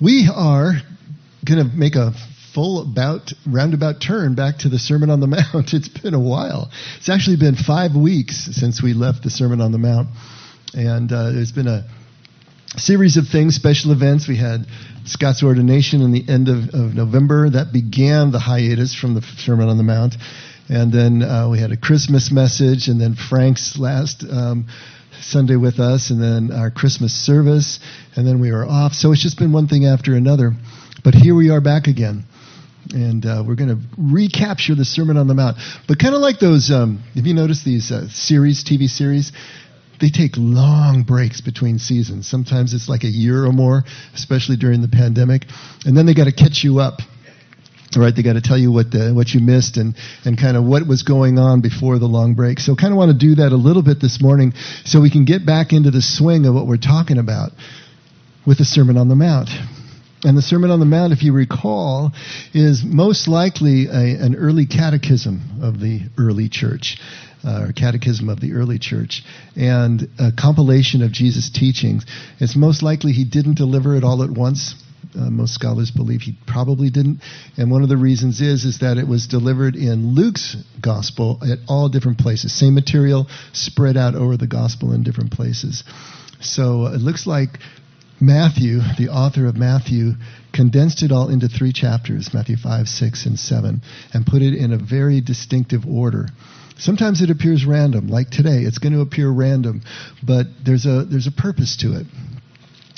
We are going to make a full about roundabout turn back to the Sermon on the Mount. It's been a while. It's actually been five weeks since we left the Sermon on the Mount, and uh, there's been a series of things, special events. We had Scott's ordination in the end of, of November. That began the hiatus from the Sermon on the Mount. And then uh, we had a Christmas message, and then Frank's last um, Sunday with us, and then our Christmas service, and then we were off. So it's just been one thing after another. But here we are back again. And uh, we're going to recapture the Sermon on the Mount. But kind of like those, um, have you noticed these uh, series, TV series? They take long breaks between seasons. Sometimes it's like a year or more, especially during the pandemic. And then they got to catch you up right? They got to tell you what the, what you missed and and kind of what was going on before the long break. So kind of want to do that a little bit this morning, so we can get back into the swing of what we're talking about with the Sermon on the Mount. And the Sermon on the Mount, if you recall, is most likely a, an early catechism of the early church. Uh, or catechism of the early church, and a compilation of Jesus' teachings. It's most likely he didn't deliver it all at once uh, most scholars believe he probably didn't. And one of the reasons is is that it was delivered in Luke's gospel at all different places. Same material spread out over the gospel in different places. So it looks like Matthew, the author of Matthew, condensed it all into three chapters Matthew 5, 6, and 7, and put it in a very distinctive order. Sometimes it appears random, like today. It's going to appear random, but there's a, there's a purpose to it.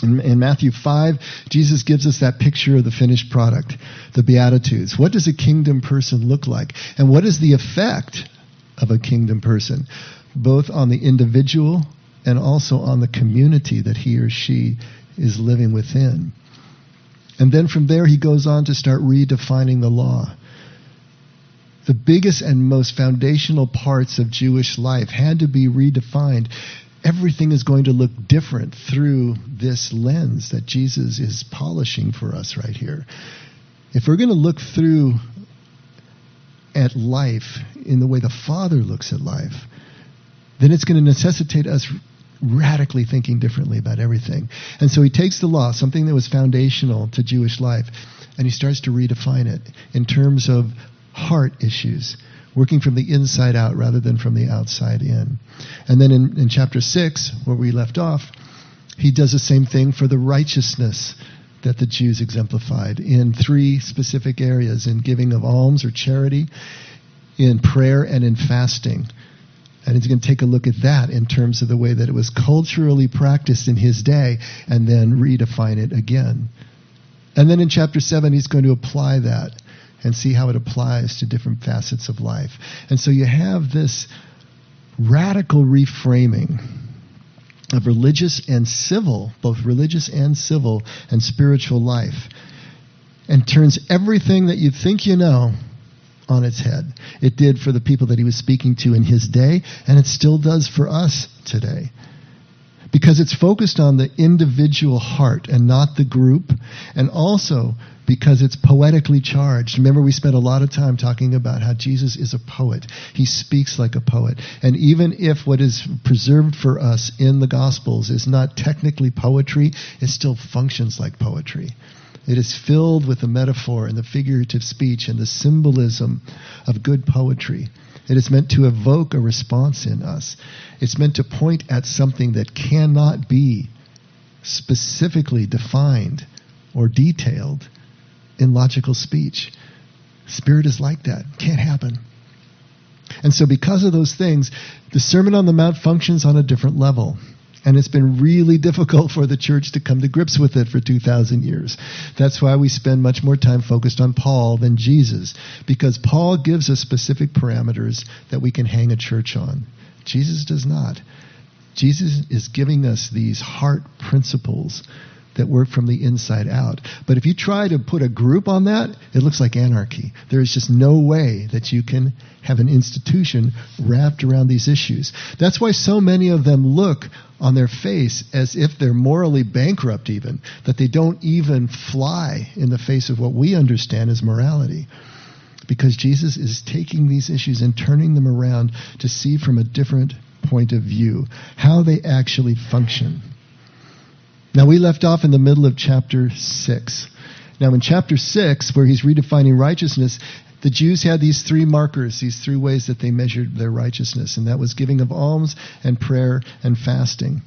In, in, Matthew 5, Jesus gives us that picture of the finished product, the Beatitudes. What does a kingdom person look like? And what is the effect of a kingdom person, both on the individual and also on the community that he or she is living within? And then from there, he goes on to start redefining the law. The biggest and most foundational parts of Jewish life had to be redefined everything is going to look different through this lens that Jesus is polishing for us right here. If we're going to look through at life in the way the Father looks at life, then it's going to necessitate us radically thinking differently about everything. And so he takes the law, something that was foundational to Jewish life, and he starts to redefine it in terms of heart issues working from the inside out rather than from the outside in. And then in, in chapter 6, where we left off, he does the same thing for the righteousness that the Jews exemplified in three specific areas in giving of alms or charity, in prayer, and in fasting. And he's going to take a look at that in terms of the way that it was culturally practiced in his day and then redefine it again. And then in chapter 7, he's going to apply that and see how it applies to different facets of life. And so you have this radical reframing of religious and civil, both religious and civil and spiritual life, and turns everything that you think you know on its head. It did for the people that he was speaking to in his day, and it still does for us today because it's focused on the individual heart and not the group, and also because it's poetically charged. Remember, we spent a lot of time talking about how Jesus is a poet. He speaks like a poet. And even if what is preserved for us in the Gospels is not technically poetry, it still functions like poetry. It is filled with the metaphor and the figurative speech and the symbolism of good poetry. It is meant to evoke a response in us. It's meant to point at something that cannot be specifically defined or detailed in logical speech. Spirit is like that. Can't happen. And so, because of those things, the Sermon on the Mount functions on a different level. And it's been really difficult for the church to come to grips with it for 2,000 years. That's why we spend much more time focused on Paul than Jesus, because Paul gives us specific parameters that we can hang a church on. Jesus does not. Jesus is giving us these heart principles that work from the inside out. But if you try to put a group on that, it looks like anarchy. There is just no way that you can have an institution wrapped around these issues. That's why so many of them look on their face as if they're morally bankrupt, even, that they don't even fly in the face of what we understand as morality. Because Jesus is taking these issues and turning them around to see from a different point of view how they actually function. Now, we left off in the middle of chapter 6. Now, in chapter 6, where he's redefining righteousness, the Jews had these three markers, these three ways that they measured their righteousness, and that was giving of alms and prayer and fasting.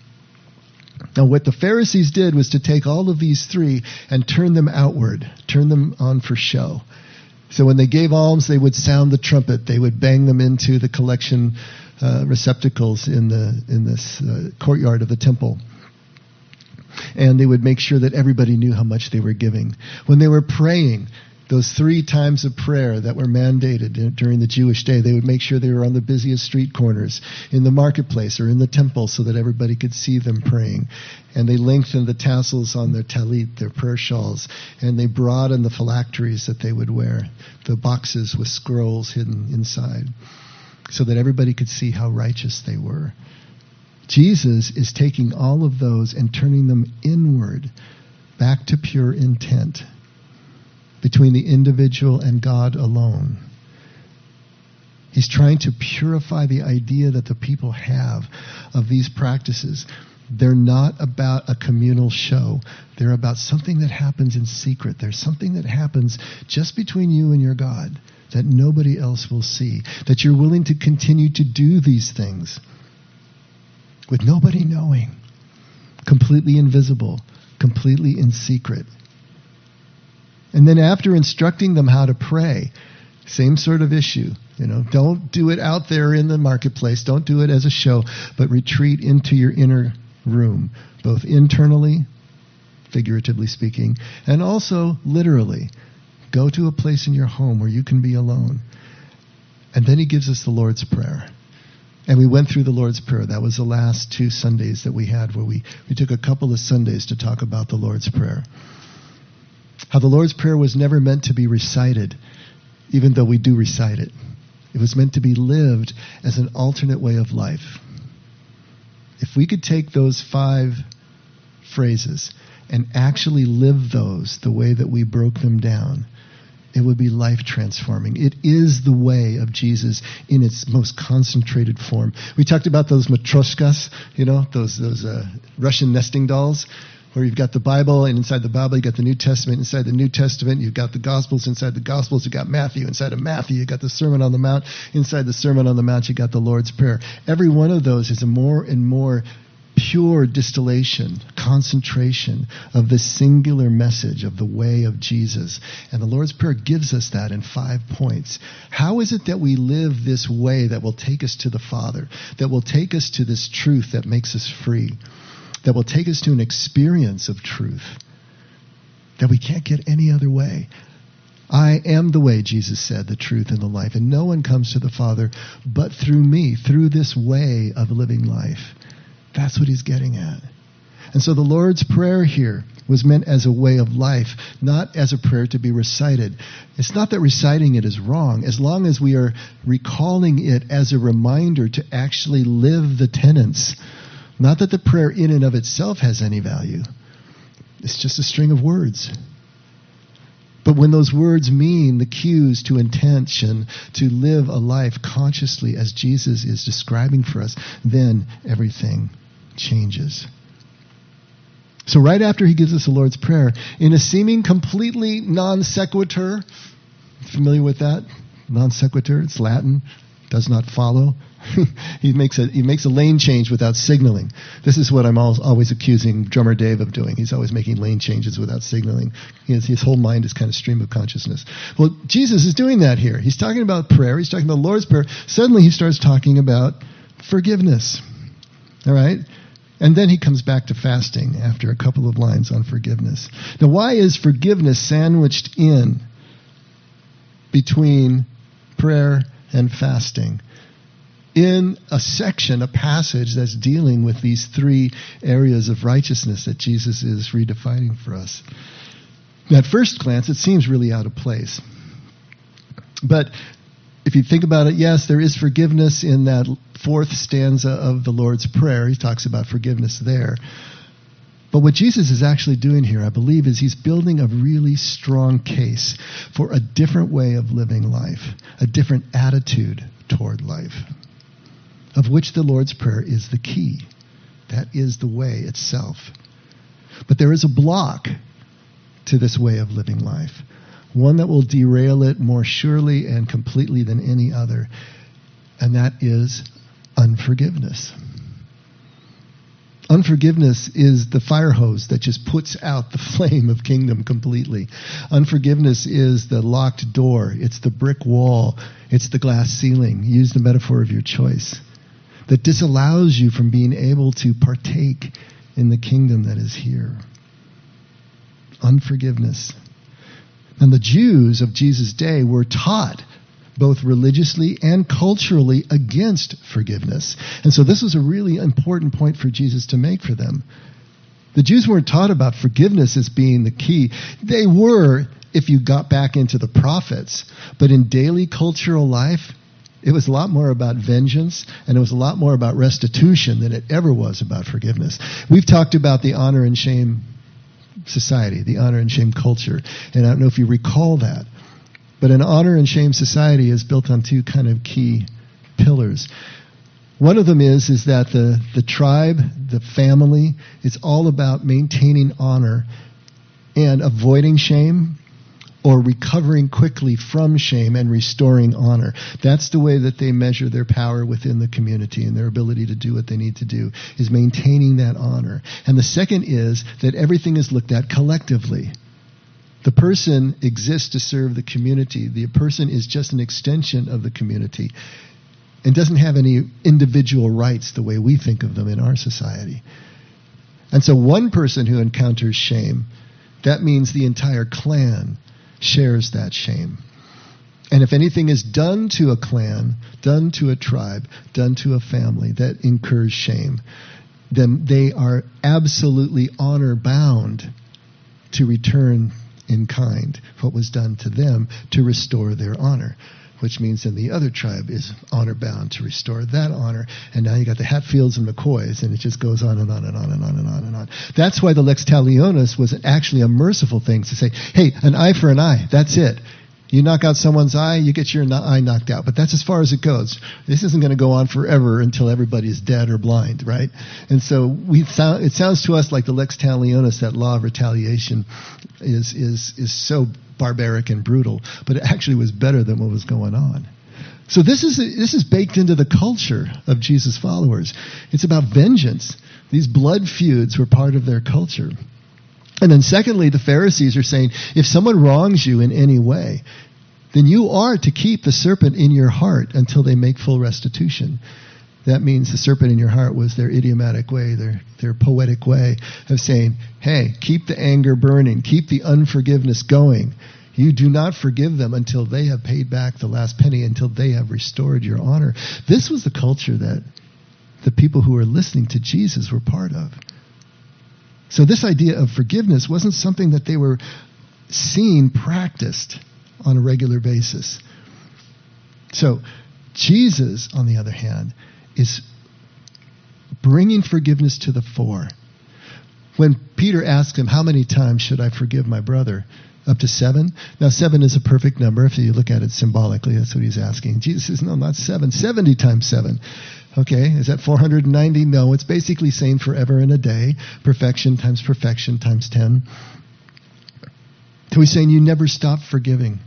Now, what the Pharisees did was to take all of these three and turn them outward, turn them on for show. So when they gave alms, they would sound the trumpet. They would bang them into the collection uh, receptacles in the in this uh, courtyard of the temple. And they would make sure that everybody knew how much they were giving. When they were praying, those three times of prayer that were mandated during the Jewish day, they would make sure they were on the busiest street corners, in the marketplace or in the temple so that everybody could see them praying. And they lengthened the tassels on their talit, their prayer shawls, and they broadened the phylacteries that they would wear, the boxes with scrolls hidden inside, so that everybody could see how righteous they were. Jesus is taking all of those and turning them inward, back to pure intent between the individual and God alone. He's trying to purify the idea that the people have of these practices. They're not about a communal show. They're about something that happens in secret. There's something that happens just between you and your God that nobody else will see. That you're willing to continue to do these things with nobody knowing, completely invisible, completely in secret. And then after instructing them how to pray, same sort of issue. You know, don't do it out there in the marketplace. Don't do it as a show, but retreat into your inner room, both internally, figuratively speaking, and also literally. Go to a place in your home where you can be alone. And then he gives us the Lord's Prayer. And we went through the Lord's Prayer. That was the last two Sundays that we had where we, we took a couple of Sundays to talk about the Lord's Prayer. How the Lord's Prayer was never meant to be recited, even though we do recite it. It was meant to be lived as an alternate way of life. If we could take those five phrases and actually live those the way that we broke them down, it would be life transforming. It is the way of Jesus in its most concentrated form. We talked about those matryoshkas, you know, those those uh, Russian nesting dolls where you've got the Bible, and inside the Bible, you've got the New Testament. Inside the New Testament, you've got the Gospels. Inside the Gospels, you've got Matthew. Inside of Matthew, you've got the Sermon on the Mount. Inside the Sermon on the Mount, you've got the Lord's Prayer. Every one of those is a more and more pure distillation, concentration of the singular message of the way of Jesus. And the Lord's Prayer gives us that in five points. How is it that we live this way that will take us to the Father, that will take us to this truth that makes us free? that will take us to an experience of truth that we can't get any other way. I am the way, Jesus said, the truth and the life, and no one comes to the Father but through me, through this way of living life. That's what he's getting at. And so the Lord's Prayer here was meant as a way of life, not as a prayer to be recited. It's not that reciting it is wrong, as long as we are recalling it as a reminder to actually live the tenets not that the prayer in and of itself has any value, it's just a string of words. But when those words mean the cues to intention to live a life consciously as Jesus is describing for us, then everything changes. So, right after he gives us the Lord's Prayer, in a seeming completely non sequitur, familiar with that? Non sequitur, it's Latin, does not follow. he makes a he makes a lane change without signaling. This is what I'm always accusing drummer Dave of doing. He's always making lane changes without signaling. His, his whole mind is kind of stream of consciousness. Well, Jesus is doing that here. He's talking about prayer. He's talking about the Lord's prayer. Suddenly, he starts talking about forgiveness. All right. And then he comes back to fasting after a couple of lines on forgiveness. Now, why is forgiveness sandwiched in between prayer and fasting? in a section, a passage that's dealing with these three areas of righteousness that Jesus is redefining for us. At first glance, it seems really out of place. But if you think about it, yes, there is forgiveness in that fourth stanza of the Lord's Prayer. He talks about forgiveness there. But what Jesus is actually doing here, I believe, is he's building a really strong case for a different way of living life, a different attitude toward life of which the Lord's Prayer is the key. That is the way itself. But there is a block to this way of living life, one that will derail it more surely and completely than any other, and that is unforgiveness. Unforgiveness is the fire hose that just puts out the flame of kingdom completely. Unforgiveness is the locked door. It's the brick wall. It's the glass ceiling. Use the metaphor of your choice. That disallows you from being able to partake in the kingdom that is here. Unforgiveness. And the Jews of Jesus' day were taught both religiously and culturally against forgiveness. And so this was a really important point for Jesus to make for them. The Jews weren't taught about forgiveness as being the key. They were if you got back into the prophets. But in daily cultural life, it was a lot more about vengeance and it was a lot more about restitution than it ever was about forgiveness. We've talked about the honor and shame society, the honor and shame culture. And I don't know if you recall that. But an honor and shame society is built on two kind of key pillars. One of them is, is that the, the tribe, the family, it's all about maintaining honor and avoiding shame or recovering quickly from shame and restoring honor. That's the way that they measure their power within the community and their ability to do what they need to do is maintaining that honor. And the second is that everything is looked at collectively. The person exists to serve the community. The person is just an extension of the community and doesn't have any individual rights the way we think of them in our society. And so one person who encounters shame, that means the entire clan shares that shame. And if anything is done to a clan, done to a tribe, done to a family that incurs shame, then they are absolutely honor bound to return in kind what was done to them to restore their honor which means then the other tribe is honor bound to restore that honor. And now you got the Hatfields and McCoys, and it just goes on and on and on and on and on and on. That's why the lex talionis was actually a merciful thing to say, hey, an eye for an eye, that's it. You knock out someone's eye, you get your eye knocked out. But that's as far as it goes. This isn't going to go on forever until everybody's dead or blind, right? And so we sound, it sounds to us like the lex talionis, that law of retaliation, is is is so barbaric and brutal, but it actually was better than what was going on. So this is this is baked into the culture of Jesus' followers. It's about vengeance. These blood feuds were part of their culture. And then, secondly, the Pharisees are saying if someone wrongs you in any way, then you are to keep the serpent in your heart until they make full restitution. That means the serpent in your heart was their idiomatic way, their, their poetic way of saying, hey, keep the anger burning, keep the unforgiveness going. You do not forgive them until they have paid back the last penny, until they have restored your honor. This was the culture that the people who were listening to Jesus were part of. So this idea of forgiveness wasn't something that they were seeing practiced on a regular basis. So Jesus, on the other hand, is bringing forgiveness to the fore. When Peter asked him, How many times should I forgive my brother? Up to seven. Now, seven is a perfect number. If you look at it symbolically, that's what he's asking. Jesus says, No, not seven. 70 times seven. Okay, is that 490? No, it's basically saying forever and a day. Perfection times perfection times 10. So he's saying you never stop forgiving.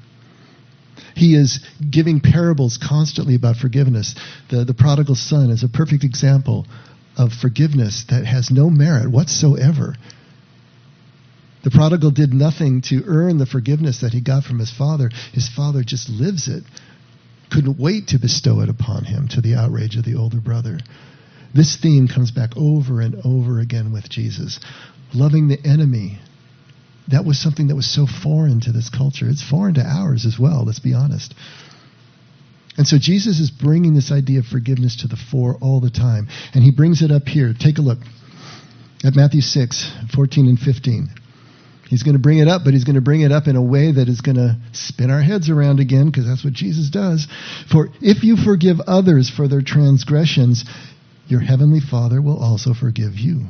He is giving parables constantly about forgiveness. The, the prodigal son is a perfect example of forgiveness that has no merit whatsoever. The prodigal did nothing to earn the forgiveness that he got from his father. His father just lives it couldn't wait to bestow it upon him to the outrage of the older brother. This theme comes back over and over again with Jesus. Loving the enemy. That was something that was so foreign to this culture. It's foreign to ours as well, let's be honest. And so Jesus is bringing this idea of forgiveness to the fore all the time. And he brings it up here. Take a look at Matthew 6, 14 and 15. He's going to bring it up, but he's going to bring it up in a way that is going to spin our heads around again, because that's what Jesus does. For if you forgive others for their transgressions, your heavenly Father will also forgive you.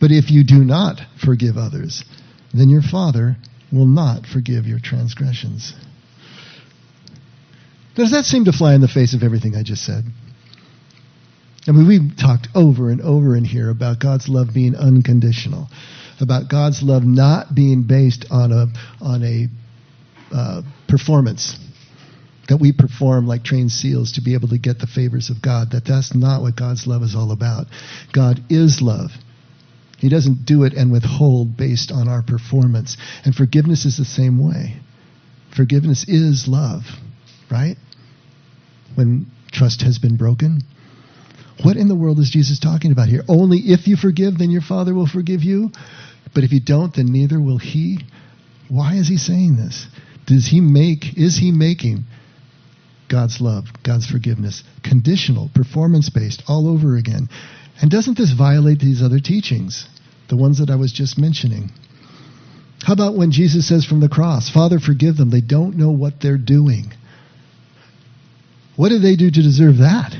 But if you do not forgive others, then your Father will not forgive your transgressions. Does that seem to fly in the face of everything I just said? I mean, we've talked over and over in here about God's love being unconditional about God's love not being based on a on a uh, performance that we perform like trained seals to be able to get the favors of God. That that's not what God's love is all about. God is love. He doesn't do it and withhold based on our performance. And forgiveness is the same way. Forgiveness is love, right? When trust has been broken. What in the world is Jesus talking about here? Only if you forgive, then your Father will forgive you. But if you don't, then neither will He. Why is He saying this? Does He make, is He making God's love, God's forgiveness conditional, performance based, all over again? And doesn't this violate these other teachings, the ones that I was just mentioning? How about when Jesus says from the cross, Father, forgive them, they don't know what they're doing? What did they do to deserve that?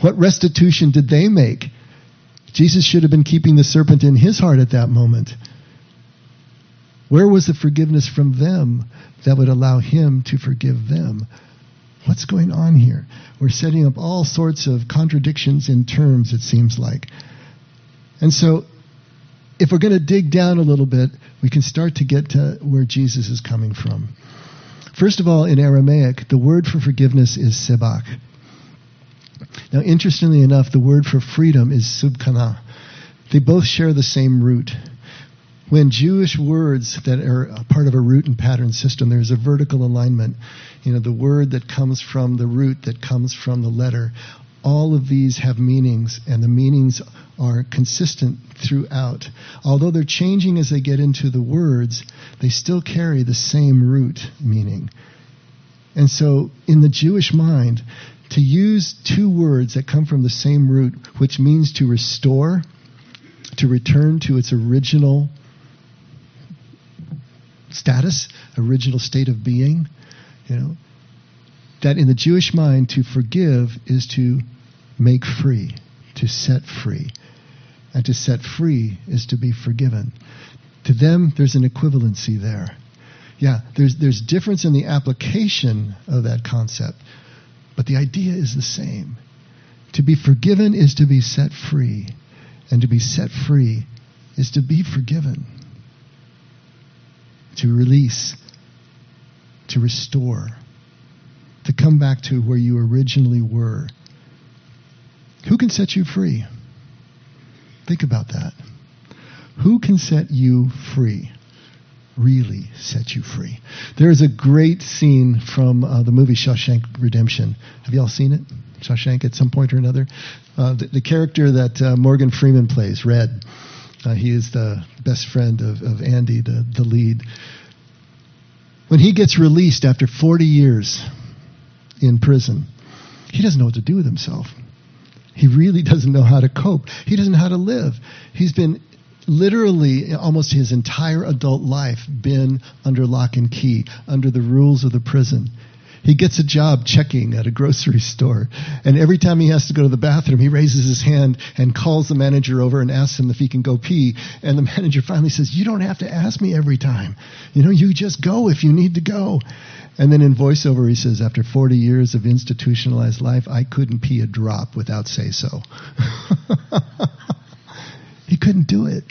What restitution did they make? Jesus should have been keeping the serpent in his heart at that moment. Where was the forgiveness from them that would allow him to forgive them? What's going on here? We're setting up all sorts of contradictions in terms, it seems like. And so, if we're going to dig down a little bit, we can start to get to where Jesus is coming from. First of all, in Aramaic, the word for forgiveness is sebach. Now, interestingly enough, the word for freedom is subkana. They both share the same root. When Jewish words that are part of a root and pattern system, there's a vertical alignment. You know, the word that comes from the root that comes from the letter. All of these have meanings, and the meanings are consistent throughout. Although they're changing as they get into the words, they still carry the same root meaning. And so, in the Jewish mind, to use two words that come from the same root, which means to restore, to return to its original status, original state of being, you know, that in the Jewish mind, to forgive is to make free, to set free. And to set free is to be forgiven. To them, there's an equivalency there. Yeah, there's, there's difference in the application of that concept. But the idea is the same. To be forgiven is to be set free, and to be set free is to be forgiven, to release, to restore, to come back to where you originally were. Who can set you free? Think about that. Who can set you free? Really set you free. There is a great scene from uh, the movie Shawshank Redemption. Have you all seen it? Shawshank at some point or another? Uh, the, the, character that uh, Morgan Freeman plays, Red, uh, he is the best friend of, of Andy, the, the lead. When he gets released after 40 years in prison, he doesn't know what to do with himself. He really doesn't know how to cope. He doesn't know how to live. He's been literally almost his entire adult life been under lock and key, under the rules of the prison. He gets a job checking at a grocery store, and every time he has to go to the bathroom, he raises his hand and calls the manager over and asks him if he can go pee. And the manager finally says, You don't have to ask me every time. You know, you just go if you need to go. And then in voiceover, he says, After 40 years of institutionalized life, I couldn't pee a drop without say so. he couldn't do it.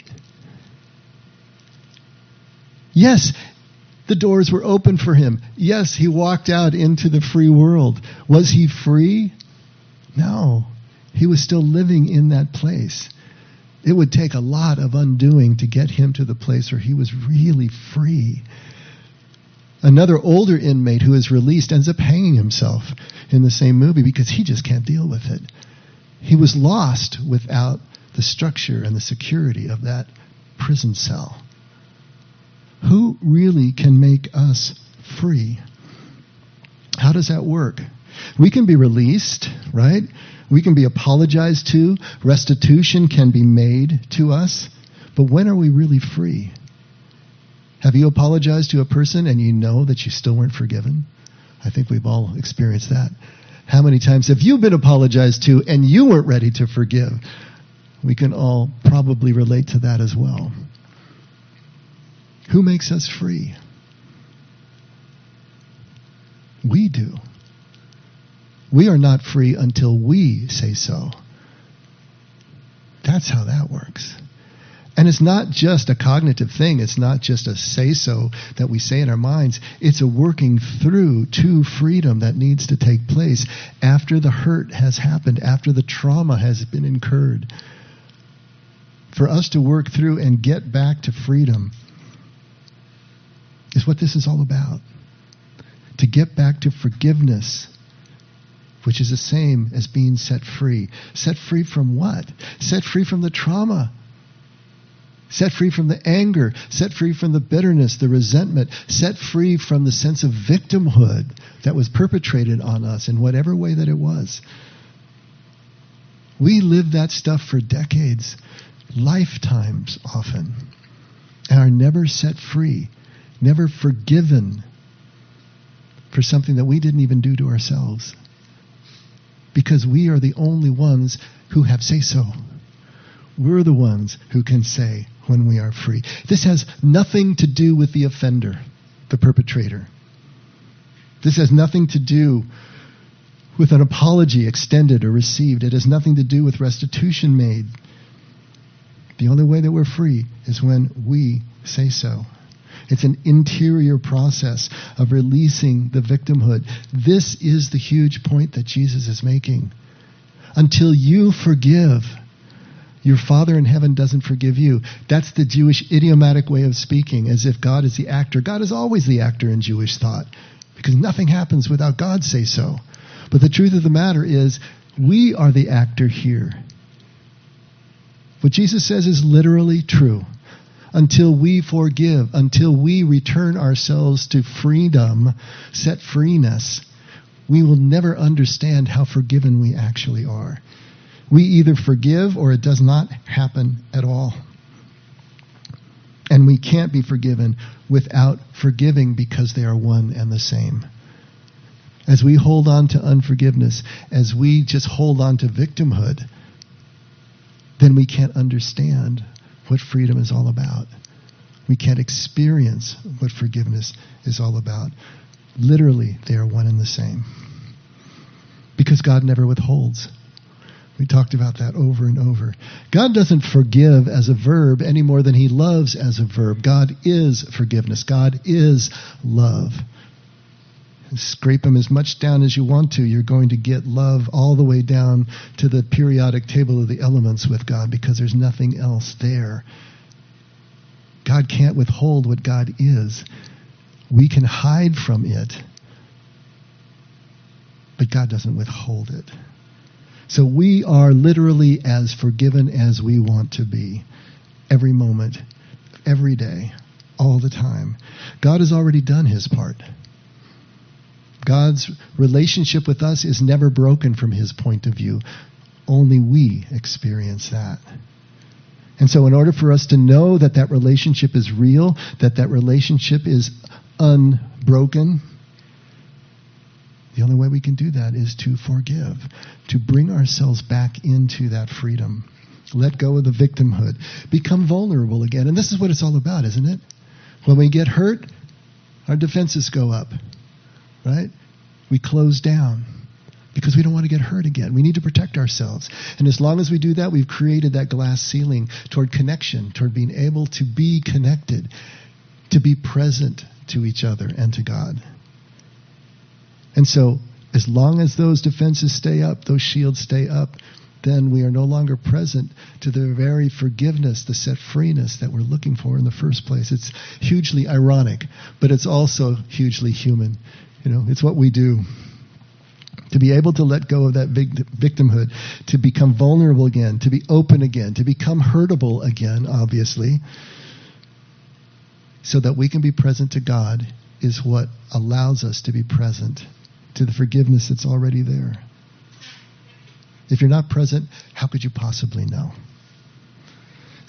Yes, the doors were open for him. Yes, he walked out into the free world. Was he free? No. He was still living in that place. It would take a lot of undoing to get him to the place where he was really free. Another older inmate who is released ends up hanging himself in the same movie because he just can't deal with it. He was lost without the structure and the security of that prison cell. Who really can make us free? How does that work? We can be released, right? We can be apologized to. Restitution can be made to us. But when are we really free? Have you apologized to a person and you know that you still weren't forgiven? I think we've all experienced that. How many times have you been apologized to and you weren't ready to forgive? We can all probably relate to that as well. Who makes us free? We do. We are not free until we say so. That's how that works. And it's not just a cognitive thing. It's not just a say so that we say in our minds. It's a working through to freedom that needs to take place after the hurt has happened, after the trauma has been incurred. For us to work through and get back to freedom is what this is all about. To get back to forgiveness which is the same as being set free. Set free from what? Set free from the trauma set free from the anger, set free from the bitterness, the resentment, set free from the sense of victimhood that was perpetrated on us in whatever way that it was. We lived that stuff for decades, lifetimes often, and are never set free, never forgiven for something that we didn't even do to ourselves. Because we are the only ones who have say so. We're the ones who can say, when we are free. This has nothing to do with the offender, the perpetrator. This has nothing to do with an apology extended or received. It has nothing to do with restitution made. The only way that we're free is when we say so. It's an interior process of releasing the victimhood. This is the huge point that Jesus is making. Until you forgive, your Father in heaven doesn't forgive you. That's the Jewish idiomatic way of speaking, as if God is the actor. God is always the actor in Jewish thought, because nothing happens without God say so. But the truth of the matter is, we are the actor here. What Jesus says is literally true. Until we forgive, until we return ourselves to freedom, set freeness, we will never understand how forgiven we actually are. We either forgive or it does not happen at all. And we can't be forgiven without forgiving because they are one and the same. As we hold on to unforgiveness, as we just hold on to victimhood, then we can't understand what freedom is all about. We can't experience what forgiveness is all about. Literally, they are one and the same. Because God never withholds. We talked about that over and over. God doesn't forgive as a verb any more than he loves as a verb. God is forgiveness. God is love. Scrape them as much down as you want to. You're going to get love all the way down to the periodic table of the elements with God because there's nothing else there. God can't withhold what God is. We can hide from it, but God doesn't withhold it. So we are literally as forgiven as we want to be every moment, every day, all the time. God has already done his part. God's relationship with us is never broken from his point of view. Only we experience that. And so, in order for us to know that that relationship is real, that that relationship is unbroken, the only way we can do that is to forgive, to bring ourselves back into that freedom. Let go of the victimhood. Become vulnerable again. And this is what it's all about, isn't it? When we get hurt, our defenses go up, right? We close down because we don't want to get hurt again. We need to protect ourselves. And as long as we do that, we've created that glass ceiling toward connection, toward being able to be connected, to be present to each other and to God. And so, as long as those defenses stay up, those shields stay up, then we are no longer present to the very forgiveness, the set freeness that we're looking for in the first place. It's hugely ironic, but it's also hugely human. You know, it's what we do. To be able to let go of that victimhood, to become vulnerable again, to be open again, to become hurtable again, obviously, so that we can be present to God is what allows us to be present to the forgiveness that's already there. If you're not present, how could you possibly know?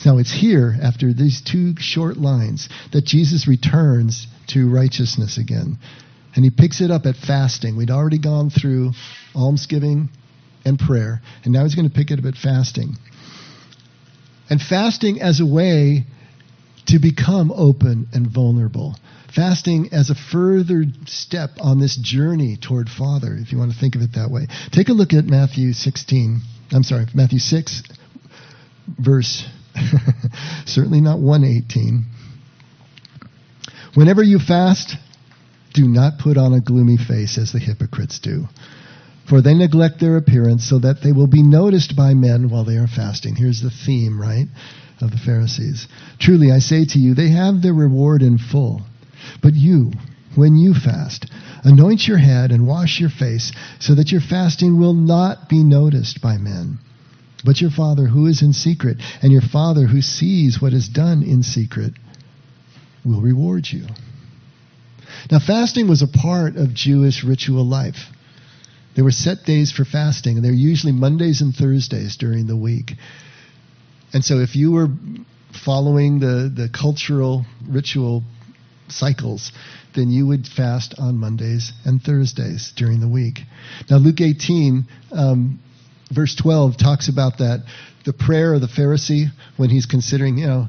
Now it's here, after these two short lines, that Jesus returns to righteousness again. And he picks it up at fasting. We'd already gone through almsgiving and prayer, and now he's going to pick it up at fasting. And fasting as a way to become open and vulnerable. Fasting as a further step on this journey toward Father, if you want to think of it that way. Take a look at Matthew 16. I'm sorry, Matthew 6, verse Certainly not 118. Whenever you fast, do not put on a gloomy face as the hypocrites do. For they neglect their appearance so that they will be noticed by men while they are fasting. Here's the theme, right, of the Pharisees. Truly, I say to you, they have their reward in full. But you, when you fast, anoint your head and wash your face so that your fasting will not be noticed by men. But your Father who is in secret, and your Father who sees what is done in secret, will reward you. Now, fasting was a part of Jewish ritual life. There were set days for fasting, and they're usually Mondays and Thursdays during the week. And so, if you were following the, the cultural ritual cycles, then you would fast on Mondays and Thursdays during the week. Now, Luke 18, um, verse 12, talks about that the prayer of the Pharisee when he's considering, you know,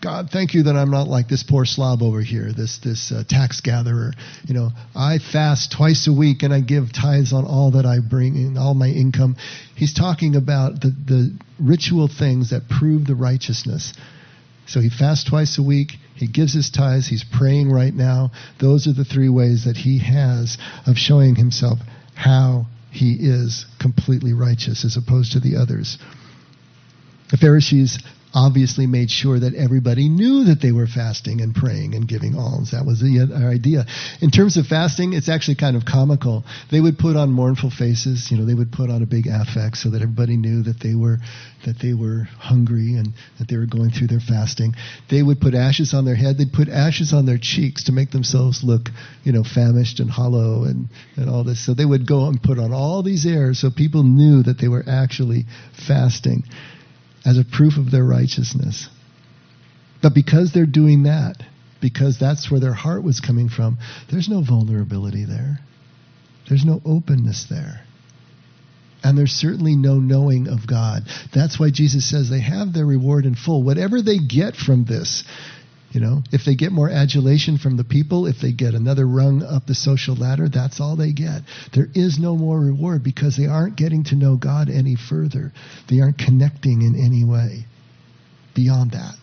God, thank you that I'm not like this poor slob over here, this this uh, tax gatherer. You know, I fast twice a week and I give tithes on all that I bring in, all my income. He's talking about the the ritual things that prove the righteousness. So he fasts twice a week. He gives his tithes. He's praying right now. Those are the three ways that he has of showing himself how he is completely righteous as opposed to the others. The Pharisees obviously made sure that everybody knew that they were fasting and praying and giving alms. That was the uh, idea. In terms of fasting, it's actually kind of comical. They would put on mournful faces. You know, they would put on a big affect so that everybody knew that they were that they were hungry and that they were going through their fasting. They would put ashes on their head. They'd put ashes on their cheeks to make themselves look, you know, famished and hollow and, and all this. So they would go and put on all these airs so people knew that they were actually fasting as a proof of their righteousness. But because they're doing that, because that's where their heart was coming from, there's no vulnerability there. There's no openness there. And there's certainly no knowing of God. That's why Jesus says they have their reward in full. Whatever they get from this, you know, if they get more adulation from the people, if they get another rung up the social ladder, that's all they get. There is no more reward because they aren't getting to know God any further. They aren't connecting in any way beyond that.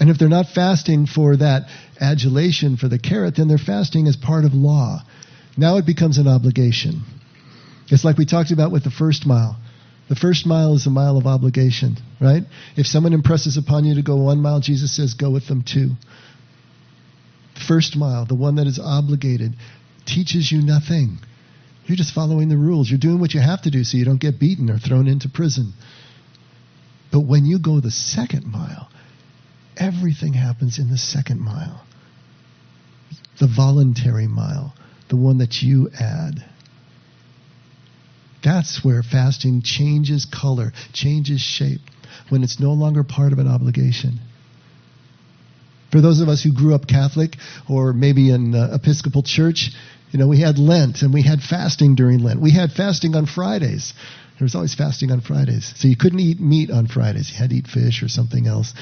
And if they're not fasting for that adulation, for the carrot, then they're fasting as part of law. Now it becomes an obligation. It's like we talked about with the first mile. The first mile is a mile of obligation, right? If someone impresses upon you to go one mile, Jesus says, go with them two. First mile, the one that is obligated, teaches you nothing. You're just following the rules. You're doing what you have to do so you don't get beaten or thrown into prison. But when you go the second mile, everything happens in the second mile. The voluntary mile, the one that you add. That's where fasting changes color, changes shape, when it's no longer part of an obligation. For those of us who grew up Catholic or maybe in uh, Episcopal Church, you know, we had Lent and we had fasting during Lent. We had fasting on Fridays. There was always fasting on Fridays. So you couldn't eat meat on Fridays. You had to eat fish or something else.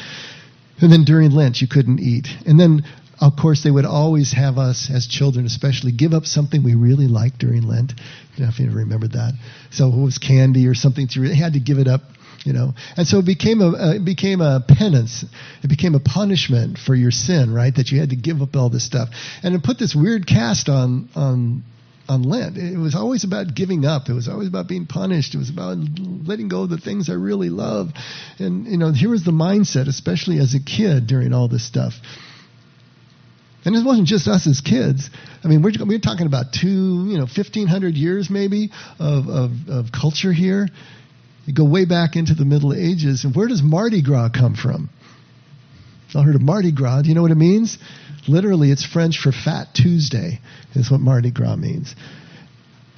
And then during Lent, you couldn't eat. And then of course, they would always have us, as children especially, give up something we really liked during Lent. I don't know if you remember that. So it was candy or something. To, they had to give it up, you know. And so it became a uh, it became a penance. It became a punishment for your sin, right? That you had to give up all this stuff, and it put this weird cast on on on Lent. It was always about giving up. It was always about being punished. It was about letting go of the things I really love. And you know, here was the mindset, especially as a kid during all this stuff. And it wasn't just us as kids. I mean, we're, we're talking about two, you know, 1,500 years maybe of, of, of culture here. You go way back into the Middle Ages, and where does Mardi Gras come from? I heard of Mardi Gras. Do you know what it means? Literally, it's French for Fat Tuesday, is what Mardi Gras means.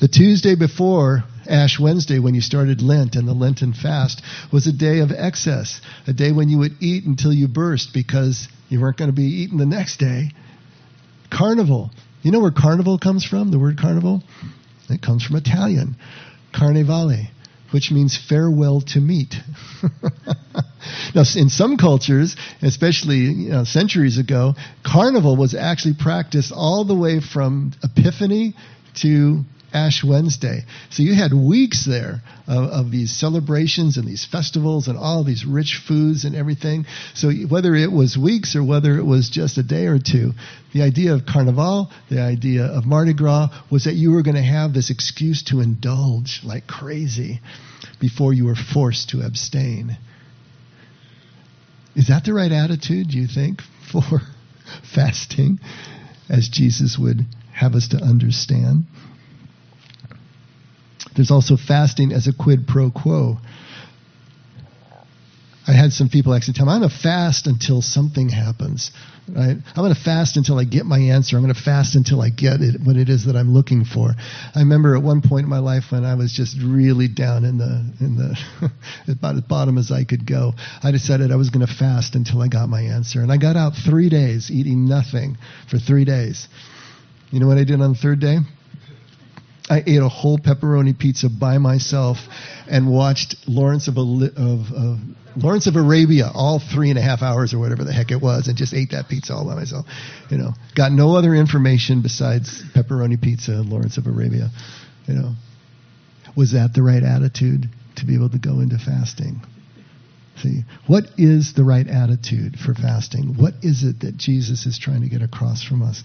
The Tuesday before Ash Wednesday, when you started Lent and the Lenten fast, was a day of excess, a day when you would eat until you burst because you weren't going to be eating the next day. Carnival. You know where carnival comes from? The word carnival? It comes from Italian. Carnevale, which means farewell to meat. now, in some cultures, especially you know, centuries ago, carnival was actually practiced all the way from Epiphany to Ash Wednesday. So you had weeks there of, of, these celebrations and these festivals and all these rich foods and everything. So whether it was weeks or whether it was just a day or two, the idea of Carnival, the idea of Mardi Gras was that you were going to have this excuse to indulge like crazy before you were forced to abstain. Is that the right attitude, do you think, for fasting, as Jesus would have us to understand? There's also fasting as a quid pro quo. I had some people actually tell me, I'm going to fast until something happens. Right? I'm going to fast until I get my answer. I'm going to fast until I get it, what it is that I'm looking for. I remember at one point in my life when I was just really down in the, in the, about as bottom as I could go. I decided I was going to fast until I got my answer. And I got out three days eating nothing for three days. You know what I did on the third day? I ate a whole pepperoni pizza by myself and watched Lawrence of, of, of, Lawrence of Arabia all three and a half hours or whatever the heck it was, and just ate that pizza all by myself. You know, got no other information besides pepperoni pizza and Lawrence of Arabia. You know, was that the right attitude to be able to go into fasting? See, what is the right attitude for fasting? What is it that Jesus is trying to get across from us?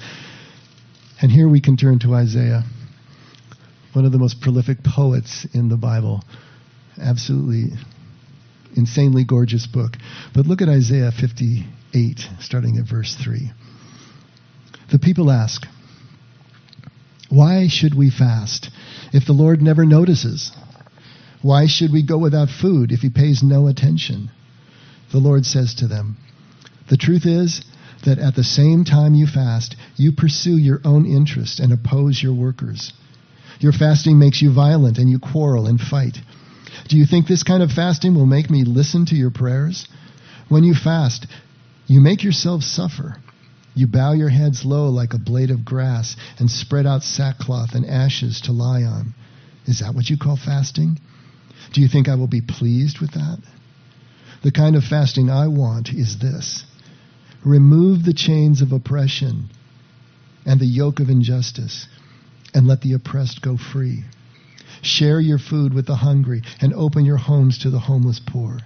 And here we can turn to Isaiah one of the most prolific poets in the Bible. Absolutely insanely gorgeous book. But look at Isaiah 58, starting at verse 3. The people ask, Why should we fast if the Lord never notices? Why should we go without food if he pays no attention? The Lord says to them, The truth is that at the same time you fast, you pursue your own interest and oppose your workers. Your fasting makes you violent and you quarrel and fight. Do you think this kind of fasting will make me listen to your prayers? When you fast, you make yourselves suffer. You bow your heads low like a blade of grass and spread out sackcloth and ashes to lie on. Is that what you call fasting? Do you think I will be pleased with that? The kind of fasting I want is this remove the chains of oppression and the yoke of injustice and let the oppressed go free. Share your food with the hungry and open your homes to the homeless poor.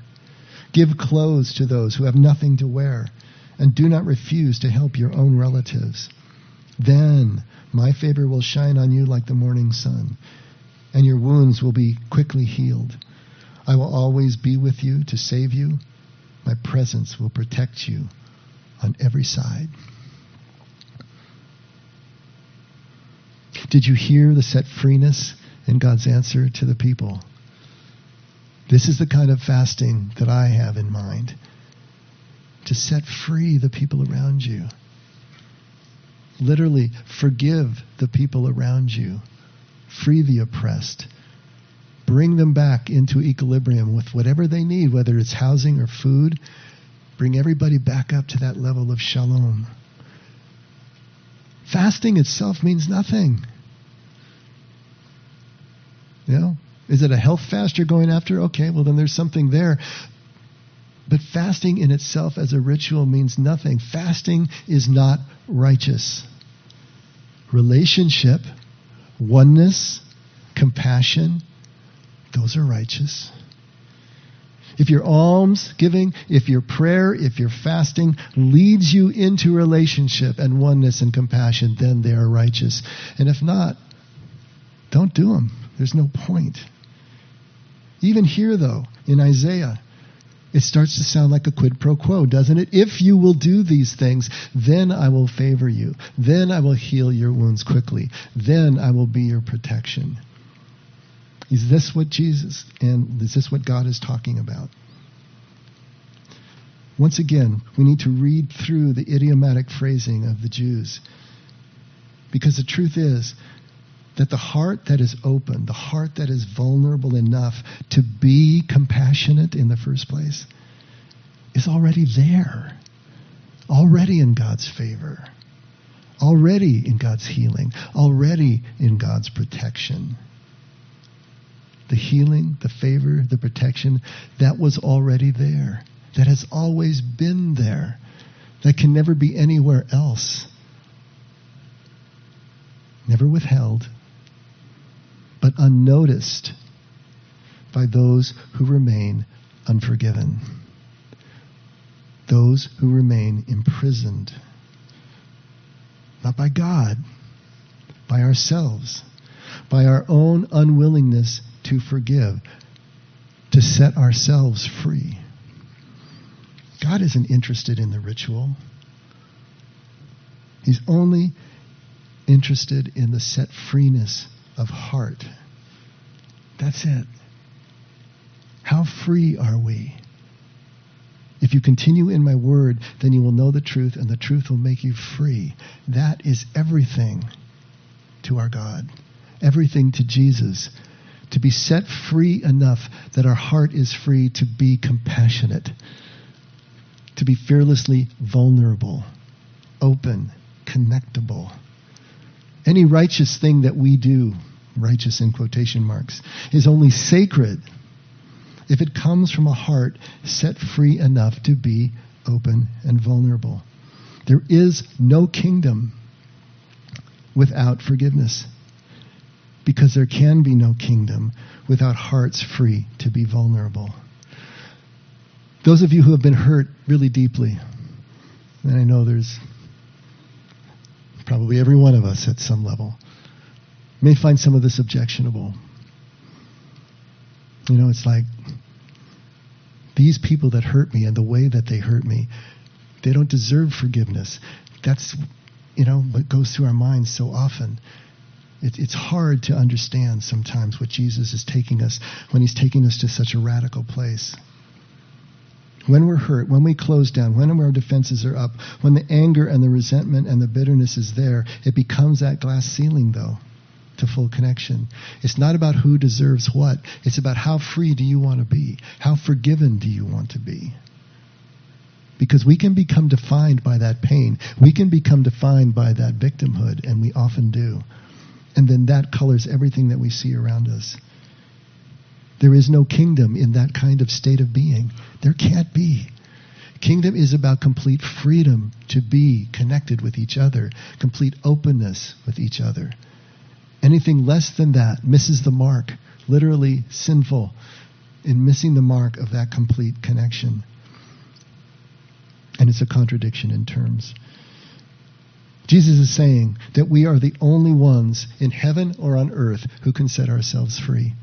Give clothes to those who have nothing to wear and do not refuse to help your own relatives. Then my favor will shine on you like the morning sun, and your wounds will be quickly healed. I will always be with you to save you. My presence will protect you on every side. Did you hear the set freeness in God's answer to the people? This is the kind of fasting that I have in mind to set free the people around you. Literally, forgive the people around you, free the oppressed, bring them back into equilibrium with whatever they need, whether it's housing or food. Bring everybody back up to that level of shalom. Fasting itself means nothing. You know, is it a health fast you're going after? Okay, well then there's something there. But fasting in itself as a ritual means nothing. Fasting is not righteous. Relationship, oneness, compassion, those are righteous. If your alms giving, if your prayer, if your fasting leads you into relationship and oneness and compassion, then they are righteous. And if not, don't do them. There's no point. Even here, though, in Isaiah, it starts to sound like a quid pro quo, doesn't it? If you will do these things, then I will favor you. Then I will heal your wounds quickly. Then I will be your protection. Is this what Jesus and is this what God is talking about? Once again, we need to read through the idiomatic phrasing of the Jews. Because the truth is, that the heart that is open, the heart that is vulnerable enough to be compassionate in the first place, is already there, already in God's favor, already in God's healing, already in God's protection. The healing, the favor, the protection, that was already there, that has always been there, that can never be anywhere else. Never withheld, but unnoticed by those who remain unforgiven, those who remain imprisoned, not by God, by ourselves, by our own unwillingness to forgive, to set ourselves free. God isn't interested in the ritual. He's only interested in the set freeness of heart. That's it. How free are we? If you continue in my word, then you will know the truth, and the truth will make you free. That is everything to our God, everything to Jesus. To be set free enough that our heart is free to be compassionate, to be fearlessly vulnerable, open, connectable. Any righteous thing that we do, righteous in quotation marks, is only sacred if it comes from a heart set free enough to be open and vulnerable. There is no kingdom without forgiveness because there can be no kingdom without hearts free to be vulnerable. Those of you who have been hurt really deeply, and I know there's probably every one of us at some level, may find some of this objectionable. You know, it's like these people that hurt me and the way that they hurt me, they don't deserve forgiveness. That's, you know, what goes through our minds so often. It, it's hard to understand sometimes what Jesus is taking us when he's taking us to such a radical place. When we're hurt, when we close down, when our defenses are up, when the anger and the resentment and the bitterness is there, it becomes that glass ceiling, though, to full connection. It's not about who deserves what, it's about how free do you want to be? How forgiven do you want to be? Because we can become defined by that pain. We can become defined by that victimhood, and we often do. And then that colors everything that we see around us. There is no kingdom in that kind of state of being. There can't be. Kingdom is about complete freedom to be connected with each other, complete openness with each other. Anything less than that misses the mark, literally sinful in missing the mark of that complete connection. And it's a contradiction in terms. Jesus is saying that we are the only ones in heaven or on earth who can set ourselves free.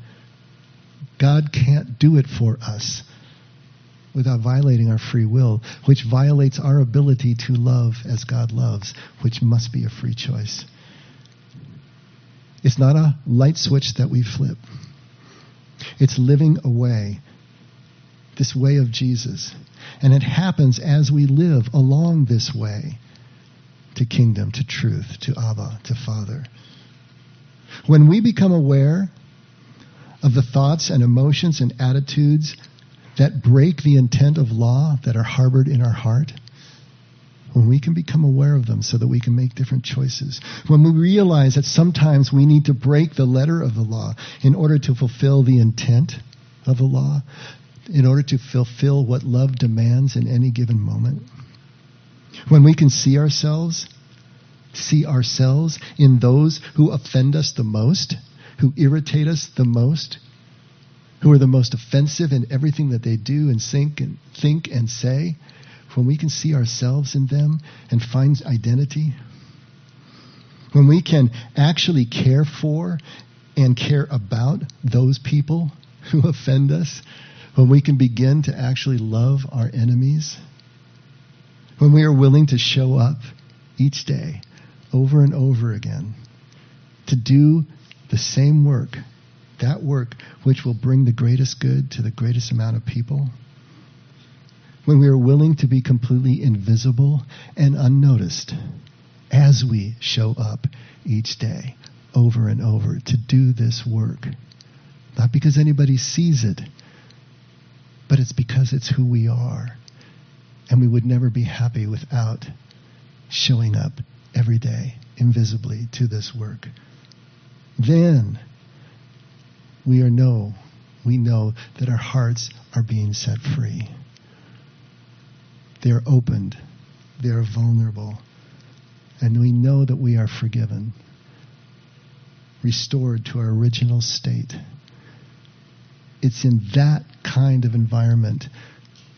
God can't do it for us without violating our free will, which violates our ability to love as God loves, which must be a free choice. It's not a light switch that we flip. It's living away, this way of Jesus. And it happens as we live along this way to kingdom, to truth, to Abba, to Father. When we become aware of the thoughts and emotions and attitudes that break the intent of law that are harbored in our heart, when we can become aware of them so that we can make different choices, when we realize that sometimes we need to break the letter of the law in order to fulfill the intent of the law, in order to fulfill what love demands in any given moment, when we can see ourselves, see ourselves in those who offend us the most who irritate us the most, who are the most offensive in everything that they do and think and think and say, when we can see ourselves in them and find identity, when we can actually care for and care about those people who offend us, when we can begin to actually love our enemies, when we are willing to show up each day over and over again to do the same work, that work which will bring the greatest good to the greatest amount of people, when we are willing to be completely invisible and unnoticed as we show up each day over and over to do this work. Not because anybody sees it, but it's because it's who we are. And we would never be happy without showing up every day invisibly to this work then we are know, we know that our hearts are being set free. They are opened. They are vulnerable. And we know that we are forgiven. restored to our original state. It's in that kind of environment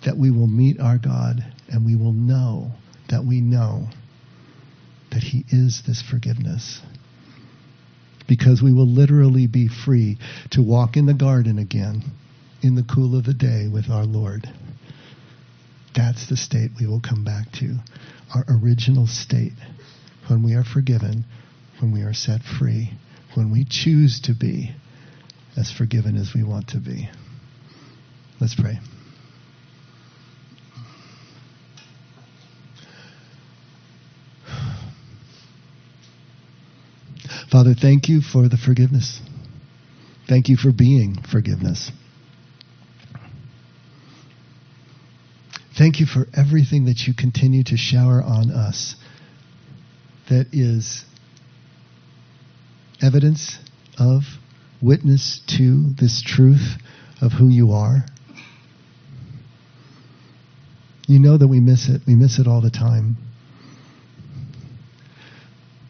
that we will meet our God and we will know that we know that He is this forgiveness. Because we will literally be free to walk in the garden again in the cool of the day with our Lord. That's the state we will come back to, our original state, when we are forgiven, when we are set free, when we choose to be as forgiven as we want to be. Let's pray. Father, thank you for the forgiveness. Thank you for being forgiveness. Thank you for everything that you continue to shower on us that is evidence of, witness to this truth of who you are. You know that we miss it. We miss it all the time.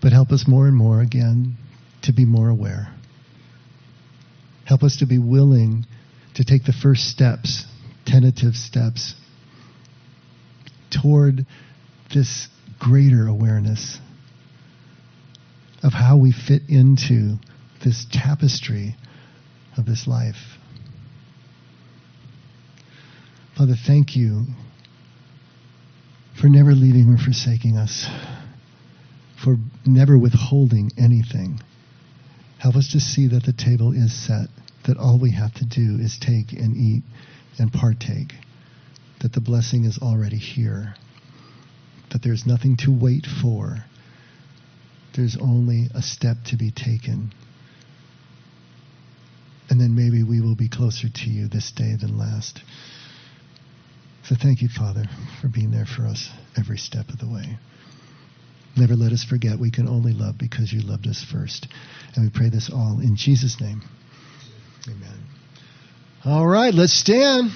But help us more and more again to be more aware. Help us to be willing to take the first steps, tentative steps, toward this greater awareness of how we fit into this tapestry of this life. Father, thank you for never leaving or forsaking us, for never withholding anything. Help us to see that the table is set, that all we have to do is take and eat and partake that the blessing is already here, that there's nothing to wait for. There's only a step to be taken. And then maybe we will be closer to you this day than last. So thank you, Father, for being there for us every step of the way. Never let us forget we can only love because you loved us first. And we pray this all in Jesus' name. Amen. All right, let's stand.